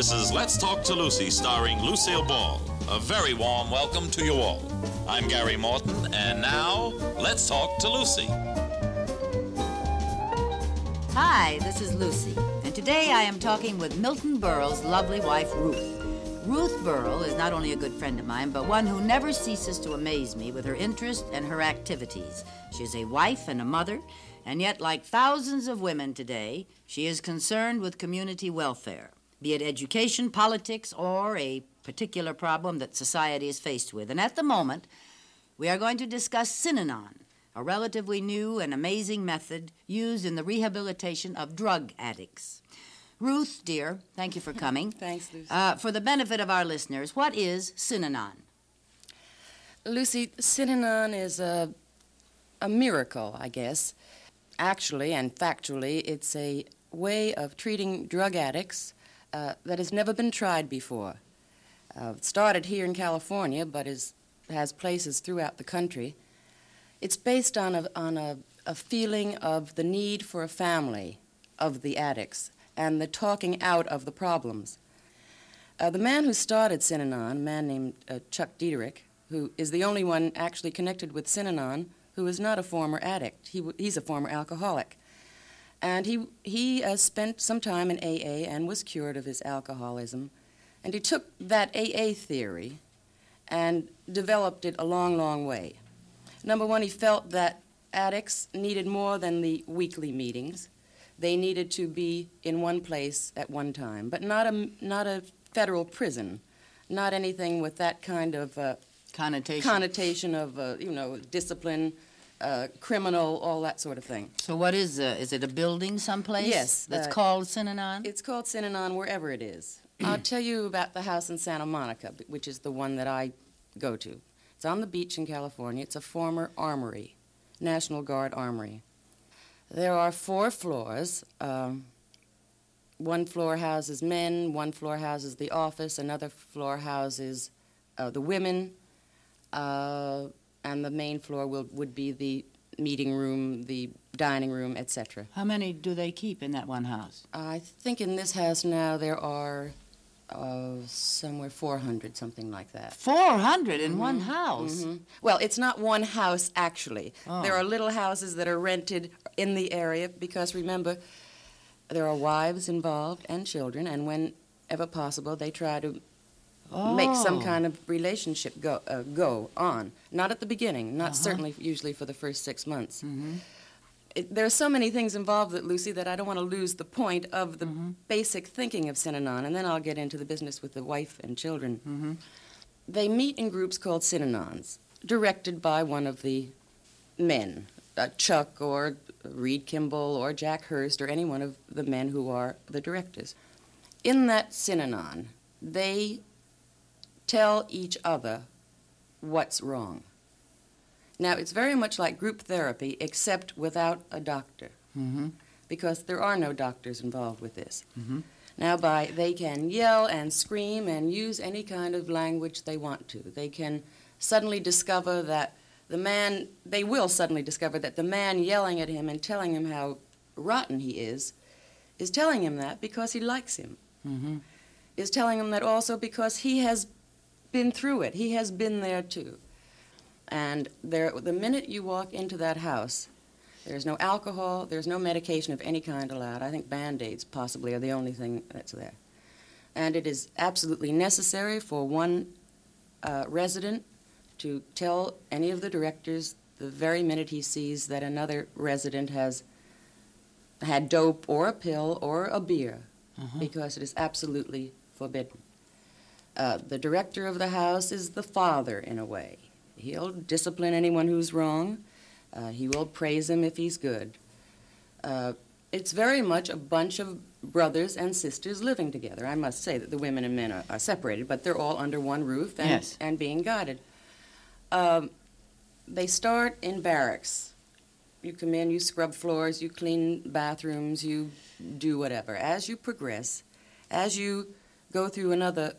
This is Let's Talk to Lucy, starring Lucille Ball. A very warm welcome to you all. I'm Gary Morton, and now, let's talk to Lucy. Hi, this is Lucy, and today I am talking with Milton Berle's lovely wife, Ruth. Ruth Berle is not only a good friend of mine, but one who never ceases to amaze me with her interest and her activities. She is a wife and a mother, and yet, like thousands of women today, she is concerned with community welfare, be it education, politics, or a particular problem that society is faced with. And at the moment, we are going to discuss Synanon, a relatively new and amazing method used in the rehabilitation of drug addicts. Ruth, dear, thank you for coming. Thanks, Lucy. Uh, for the benefit of our listeners, what is Synanon? Lucy, Synanon is a, a miracle, I guess. Actually and factually, it's a way of treating drug addicts uh, that has never been tried before. Uh, it started here in California, but is, has places throughout the country. It's based on, a, on a, a feeling of the need for a family of the addicts and the talking out of the problems. Uh, the man who started Synanon, a man named uh, Chuck Dederich, who is the only one actually connected with Synanon who is not a former addict. He, he's a former alcoholic. And he, he uh, spent some time in AA and was cured of his alcoholism. And he took that AA theory and developed it a long, long way. Number one, he felt that addicts needed more than the weekly meetings they needed to be in one place at one time, but not a, not a federal prison, not anything with that kind of uh, Connotation. connotation of, uh, you know, discipline, uh, criminal, all that sort of thing. so, what is uh, is it a building someplace? Yes, That's uh, called Synanon? It's called Synanon wherever it is. I'll tell you about the house in Santa Monica, which is the one that I go to. It's on the beach in California. It's a former armory, National Guard armory. There are four floors. Um, one floor houses men, one floor houses the office, another floor houses uh, the women, uh, and the main floor will, would be the meeting room, the dining room, etc. How many do they keep in that one house? I think in this house now there are uh, somewhere 400, something like that. 400 in one house. Mhm. Well, it's not one house actually. Oh. There are little houses that are rented in the area because remember, there are wives involved and children, and whenever possible, they try to make some Oh. kind of relationship go, uh, go on. Not at the beginning, not Uh-huh. certainly usually for the first six months. Mhm. It, there are so many things involved, that, Lucy, that I don't want to lose the point of the Mm-hmm. basic thinking of Synanon, and then I'll get into the business with the wife and children. Mhm. They meet in groups called Synanons, directed by one of the men, uh, Chuck or Reed Kimball or Jack Hurst or any one of the men who are the directors. In that Synanon, they tell each other what's wrong. Now, it's very much like group therapy, except without a doctor, Mhm. because there are no doctors involved with this. Mhm. Now, by they can yell and scream and use any kind of language they want to. They can suddenly discover that the man, they will suddenly discover that the man yelling at him and telling him how rotten he is, is telling him that because he likes him. Mhm. Is telling him that also because he has been through it. He has been there too. And there, the minute you walk into that house, there's no alcohol, there's no medication of any kind allowed. I think band aids possibly are the only thing that's there. And it is absolutely necessary for one uh, resident to tell any of the directors the very minute he sees that another resident has had dope or a pill or a beer, Uh-huh. because it is absolutely forbidden. Uh, the director of the house is the father, in a way. He'll discipline anyone who's wrong. Uh, he will praise him if he's good. Uh, it's very much a bunch of brothers and sisters living together. I must say that the women and men are, are separated, but they're all under one roof and, Yes. and being guided. Um, they start in barracks. You come in, you scrub floors, you clean bathrooms, you do whatever. As you progress, as you go through another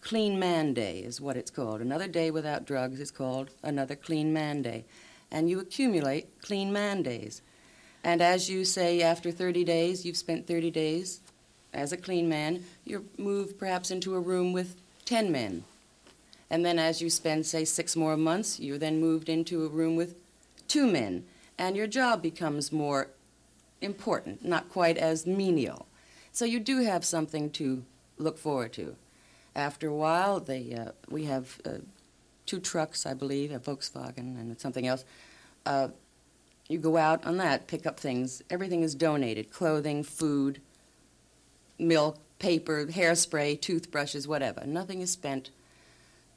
clean man day, is what it's called. Another day without drugs is called another clean man day. And you accumulate clean man days. And as you say, after 30 days, you've spent 30 days as a clean man, you're moved perhaps into a room with 10 men. And then as you spend, say, six more months, you're then moved into a room with two men. And your job becomes more important, not quite as menial. So you do have something to look forward to. After a while, they, uh, we have uh, two trucks, I believe, a Volkswagen and something else. Uh, you go out on that, pick up things. Everything is donated clothing, food, milk, paper, hairspray, toothbrushes, whatever. Nothing is spent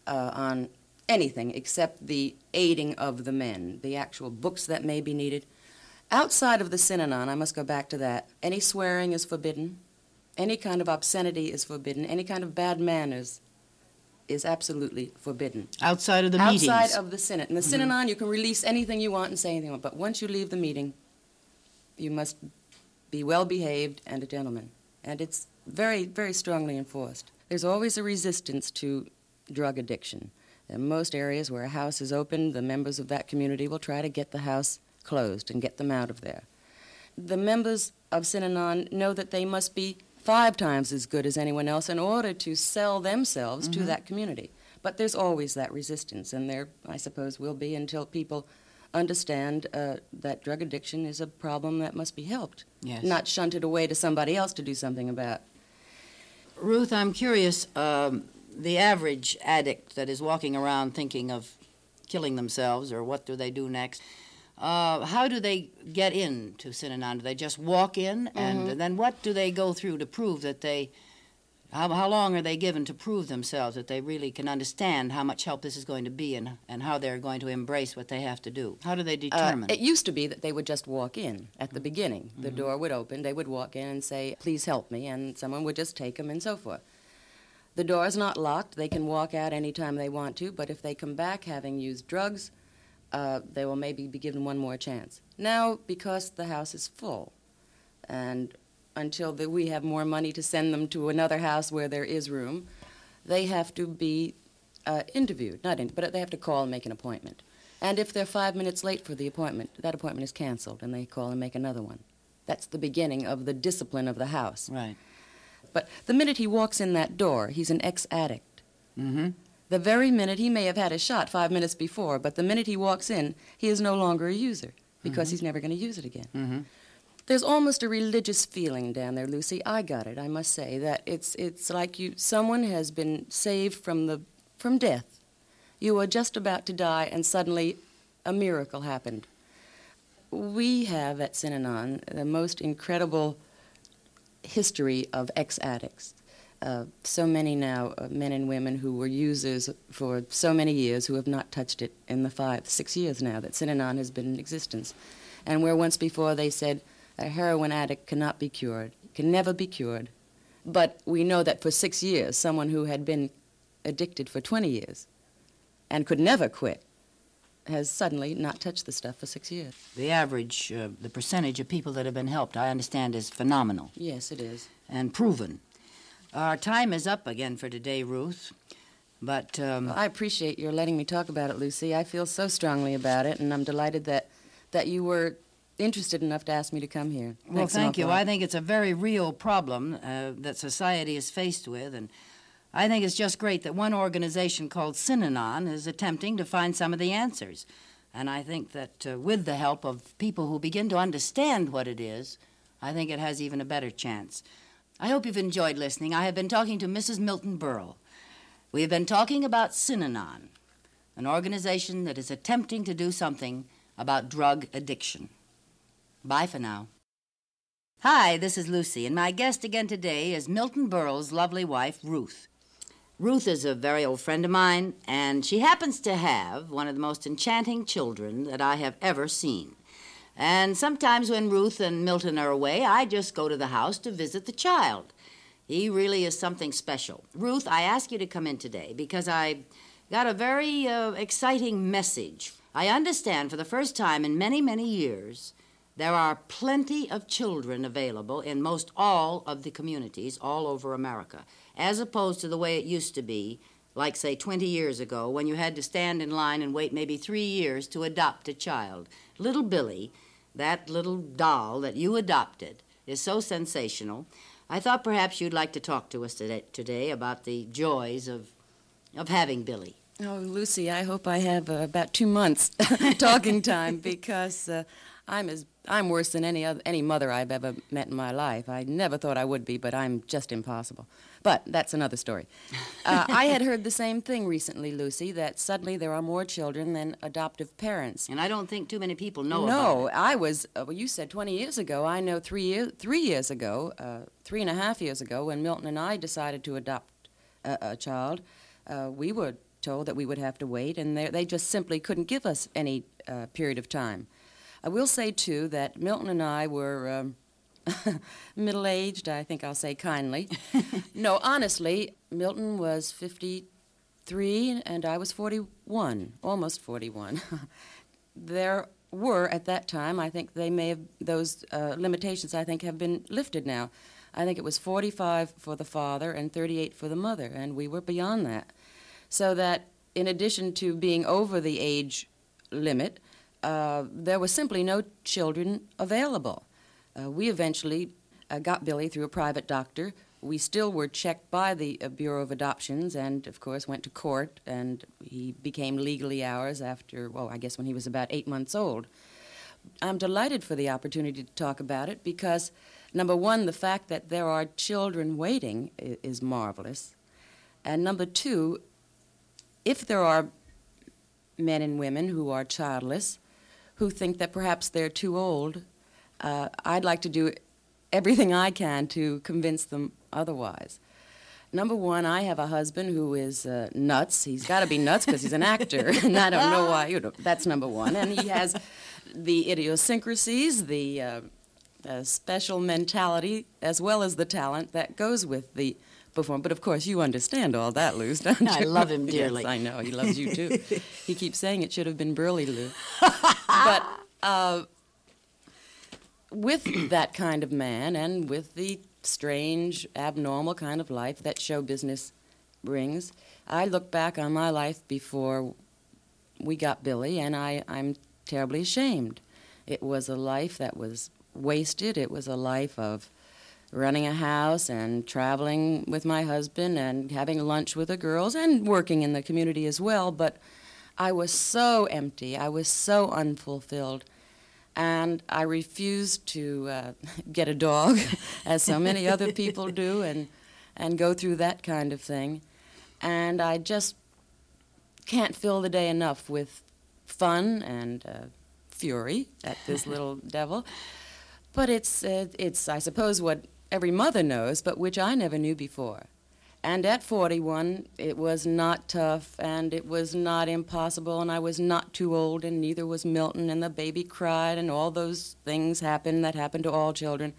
uh, on anything except the aiding of the men, the actual books that may be needed. Outside of the Synanon, I must go back to that, any swearing is forbidden, any kind of obscenity is forbidden, any kind of bad manners is absolutely forbidden. Outside of the Outside meetings. Outside of the Synod. In the mm-hmm. Synanon, you can release anything you want and say anything you want, but once you leave the meeting, you must be well behaved and a gentleman. And it's very, very strongly enforced. There's always a resistance to drug addiction. In most areas where a house is open, the members of that community will try to get the house closed and get them out of there. The members of Synanon know that they must be five times as good as anyone else in order to sell themselves mm-hmm. to that community. But there's always that resistance, and there, I suppose, will be until people understand uh, that drug addiction is a problem that must be helped, yes. not shunted away to somebody else to do something about. Ruth, I'm curious. Um, the average addict that is walking around thinking of killing themselves or what do they do next, uh, how do they get into Synanon? Do they just walk in, and mm-hmm. then what do they go through to prove that they? How, how long are they given to prove themselves that they really can understand how much help this is going to be and, and how they're going to embrace what they have to do? How do they determine? Uh, it used to be that they would just walk in at the beginning. The mm-hmm. door would open, they would walk in and say, Please help me, and someone would just take them and so forth. The door is not locked. They can walk out anytime they want to, but if they come back having used drugs, uh, they will maybe be given one more chance. Now, because the house is full, and until the, we have more money to send them to another house where there is room, they have to be uh, interviewed, not in, but they have to call and make an appointment. And if they're five minutes late for the appointment, that appointment is canceled, and they call and make another one. That's the beginning of the discipline of the house. Right. But the minute he walks in that door, he's an ex addict. Mm-hmm. The very minute he may have had a shot five minutes before, but the minute he walks in, he is no longer a user because mm-hmm. he's never going to use it again. Mm-hmm. There's almost a religious feeling down there, Lucy. I got it. I must say that it's it's like you someone has been saved from the from death. You were just about to die, and suddenly, a miracle happened. We have at Synanon the most incredible history of ex addicts. Uh, so many now uh, men and women who were users for so many years who have not touched it in the five, six years now that Synanon has been in existence. And where once before they said a heroin addict cannot be cured, can never be cured. But we know that for six years, someone who had been addicted for 20 years and could never quit has suddenly not touched the stuff for six years. The average, uh, the percentage of people that have been helped, I understand, is phenomenal. Yes, it is. And proven. Our time is up again for today, Ruth. But um, I appreciate your letting me talk about it, Lucy. I feel so strongly about it, and I'm delighted that that you were interested enough to ask me to come here. Well, thank you. I think it's a very real problem uh, that society is faced with, and I think it's just great that one organization called Synanon is attempting to find some of the answers. And I think that uh, with the help of people who begin to understand what it is, I think it has even a better chance. I hope you've enjoyed listening. I have been talking to Mrs. Milton Berle. We have been talking about Synanon, an organization that is attempting to do something about drug addiction. Bye for now. Hi, this is Lucy, and my guest again today is Milton Berle's lovely wife, Ruth. Ruth is a very old friend of mine, and she happens to have one of the most enchanting children that I have ever seen. And sometimes when Ruth and Milton are away, I just go to the house to visit the child. He really is something special. Ruth, I ask you to come in today because I got a very uh, exciting message. I understand for the first time in many, many years there are plenty of children available in most all of the communities all over America as opposed to the way it used to be, like, say, 20 years ago, when you had to stand in line and wait maybe three years to adopt a child. Little Billy, that little doll that you adopted, is so sensational. I thought perhaps you'd like to talk to us today, today about the joys of, of having Billy. Oh, Lucy, I hope I have uh, about two months talking time because uh, I'm as I'm worse than any other any mother I've ever met in my life. I never thought I would be, but I'm just impossible. But that's another story. Uh, I had heard the same thing recently, Lucy, that suddenly there are more children than adoptive parents. And I don't think too many people know no. I was. Uh, well, you said 20 years ago. I know three years, three years ago, uh, three and a half years ago, when Milton and I decided to adopt a, a child, uh, we were told that we would have to wait, and they, they just simply couldn't give us any uh, period of time. I will say, too, that Milton and I were um, middle aged, I think I'll say kindly. no, honestly, Milton was 53 and I was 41, almost 41. there were, at that time, I think they may have, those uh, limitations, I think, have been lifted now. I think it was 45 for the father and 38 for the mother, and we were beyond that so that in addition to being over the age limit, uh, there was simply no children available. Uh, we eventually uh, got Billy through a private doctor. We still were checked by the uh, Bureau of Adoptions and, of course, went to court, and he became legally ours after, well, I guess when he was about eight months old. I'm delighted for the opportunity to talk about it because, number one, the fact that there are children waiting is marvelous. And number two, if there are men and women who are childless, who think that perhaps they're too old, uh, I'd like to do everything I can to convince them otherwise. Number one, I have a husband who is uh, nuts. He's got to be nuts because he's an actor, and I don't know why. You know, that's number one. And he has the idiosyncrasies, the uh, special mentality, as well as the talent that goes with the perform. But of course, you understand all that, Lou, don't you? I love him dearly. yes, I know. He loves you too. he keeps saying it should have been Burley, Lou. but uh, with that kind of man and with the strange, abnormal kind of life that show business brings, I look back on my life before we got Billy, and I, I'm terribly ashamed. It was a life that was wasted. It was a life of running a house and traveling with my husband and having lunch with the girls and working in the community as well. But I was so empty. I was so unfulfilled. And I refused to uh, get a dog, as so many other people do, and, and go through that kind of thing. And I just can't fill the day enough with fun and uh, fury at this little devil. But it's, uh, it's, I suppose, what every mother knows, but which I never knew before. And at 41, it was not tough and it was not impossible, and I was not too old, and neither was Milton, and the baby cried, and all those things happened that happen to all children.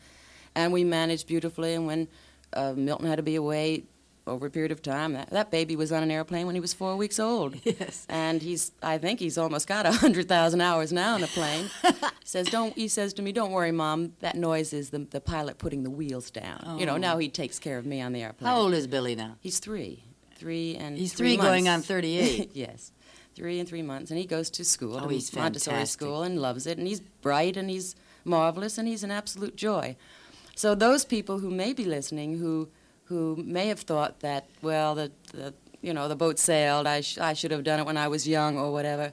And we managed beautifully, and when uh, Milton had to be away, over a period of time. That, that baby was on an airplane when he was four weeks old. Yes. And he's, I think he's almost got a hundred thousand hours now on a plane. says, don't, he says to me, don't worry, mom, that noise is the, the pilot putting the wheels down. Oh. You know, oh. now he takes care of me on the airplane. How old is Billy now? He's three. Three and He's three, three going on 38. yes. Three and three months. And he goes to school, oh, to he's Montessori fantastic. school, and loves it. And he's bright and he's marvelous and he's an absolute joy. So those people who may be listening who who may have thought that, well, the, the you know, the boat sailed, I, sh- I should have done it when I was young or whatever.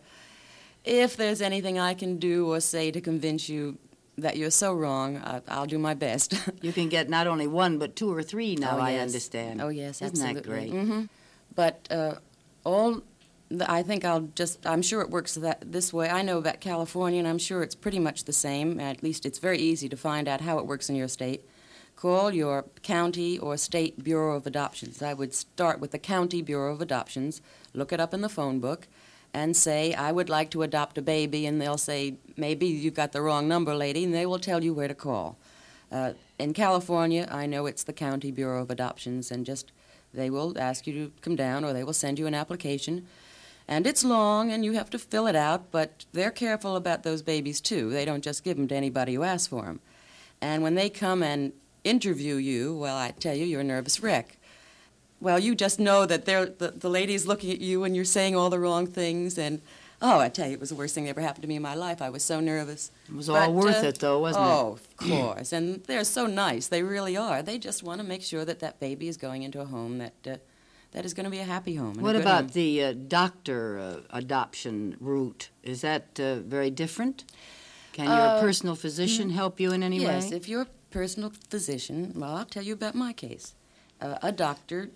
If there's anything I can do or say to convince you that you're so wrong, I, will do my best. you can get not only one, but two or three now, oh, I yes. understand. Oh, yes, Isn't absolutely. that great? Mm-hmm. But uh, all, the, I think I'll just, I'm sure it works that this way. I know about California, and I'm sure it's pretty much the same. At least it's very easy to find out how it works in your state call your county or state Bureau of Adoptions. I would start with the County Bureau of Adoptions, look it up in the phone book, and say, I would like to adopt a baby, and they'll say, maybe you've got the wrong number, lady, and they will tell you where to call. Uh, in California, I know it's the County Bureau of Adoptions, and just they will ask you to come down or they will send you an application. And it's long and you have to fill it out, but they're careful about those babies too. They don't just give them to anybody who asks for them. And when they come and interview you, well, I tell you, you're a nervous wreck. Well, you just know that they're, the, the lady's looking at you and you're saying all the wrong things, and Oh, I tell you, it was the worst thing that ever happened to me in my life. I was so nervous. It was all worth it, though, wasn't oh, it? Oh, of course. and they're so nice. They really are. They just want to make sure that that baby is going into a home that uh, that is going to be a happy home. What about home. the uh, doctor uh, adoption route? Is that uh, very different? Can your Uh, personal physician help you in any yes, way? if you're a personal physician, well, I'll tell you about my case. Uh, a doctor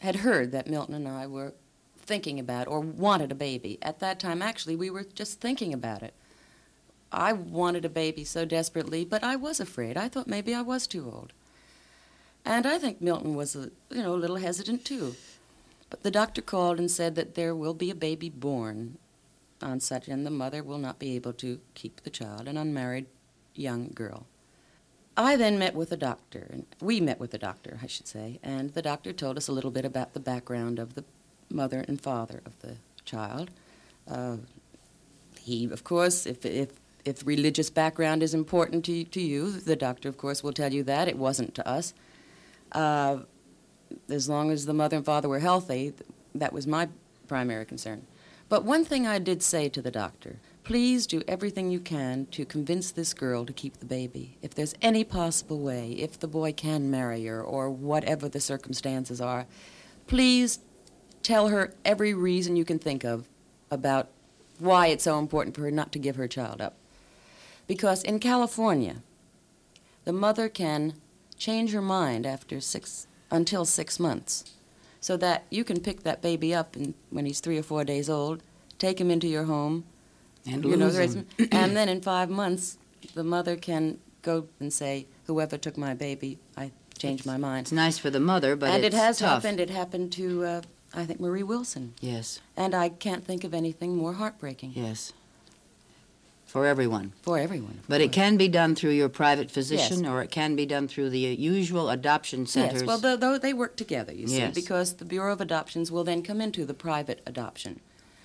had heard that Milton and I were thinking about or wanted a baby. At that time, actually, we were just thinking about it. I wanted a baby so desperately, but I was afraid. I thought maybe I was too old. And I think Milton was, a, you know, a little hesitant too. But the doctor called and said that there will be a baby born on such, and the mother will not be able to keep the child, an unmarried young girl. I then met with a doctor, and we met with a doctor, I should say, and the doctor told us a little bit about the background of the mother and father of the child. Uh, he, of course, if, if, if religious background is important to, to you, the doctor, of course, will tell you that. It wasn't to us. Uh, as long as the mother and father were healthy, that was my primary concern. But one thing I did say to the doctor please do everything you can to convince this girl to keep the baby. If there's any possible way, if the boy can marry her or whatever the circumstances are, please tell her every reason you can think of about why it's so important for her not to give her child up. Because in California, the mother can change her mind after six until six months, so that you can pick that baby up in, when he's three or four days old, take him into your home, And you know, lose raise him. him, and then in five months, the mother can go and say, "Whoever took my baby, I changed my mind." It's nice for the mother, but and it has tough. happened. It happened to, uh, I think, Marie Wilson, Yes, and I can't think of anything more heartbreaking yes. For everyone. for everyone. But it can be done through your private physician, or it can be done through the usual adoption centers. Yes, well, tho- tho- they work together, you see, Yes. because the Bureau of Adoptions will then come into the private adoption.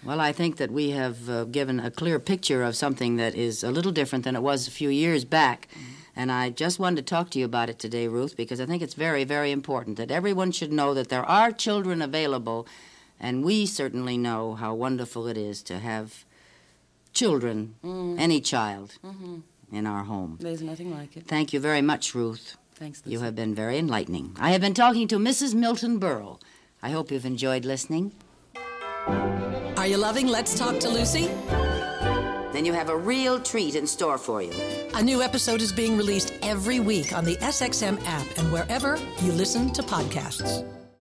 Well, I think that we have uh, given a clear picture of something that is a little different than it was a few years back. And I just wanted to talk to you about it today, Ruth, because I think it's very, very important that everyone should know that there are children available, and we certainly know how wonderful it is to have children, Mm. any child, Mhm. in our home. There's nothing like it. Thank you very much, Ruth. Thanks, You have been very enlightening. I have been talking to Mrs. Milton Berle. I hope you've enjoyed listening. Are you loving Let's Talk to Lucy? Then you have a real treat in store for you. A new episode is being released every week on the SXM app and wherever you listen to podcasts.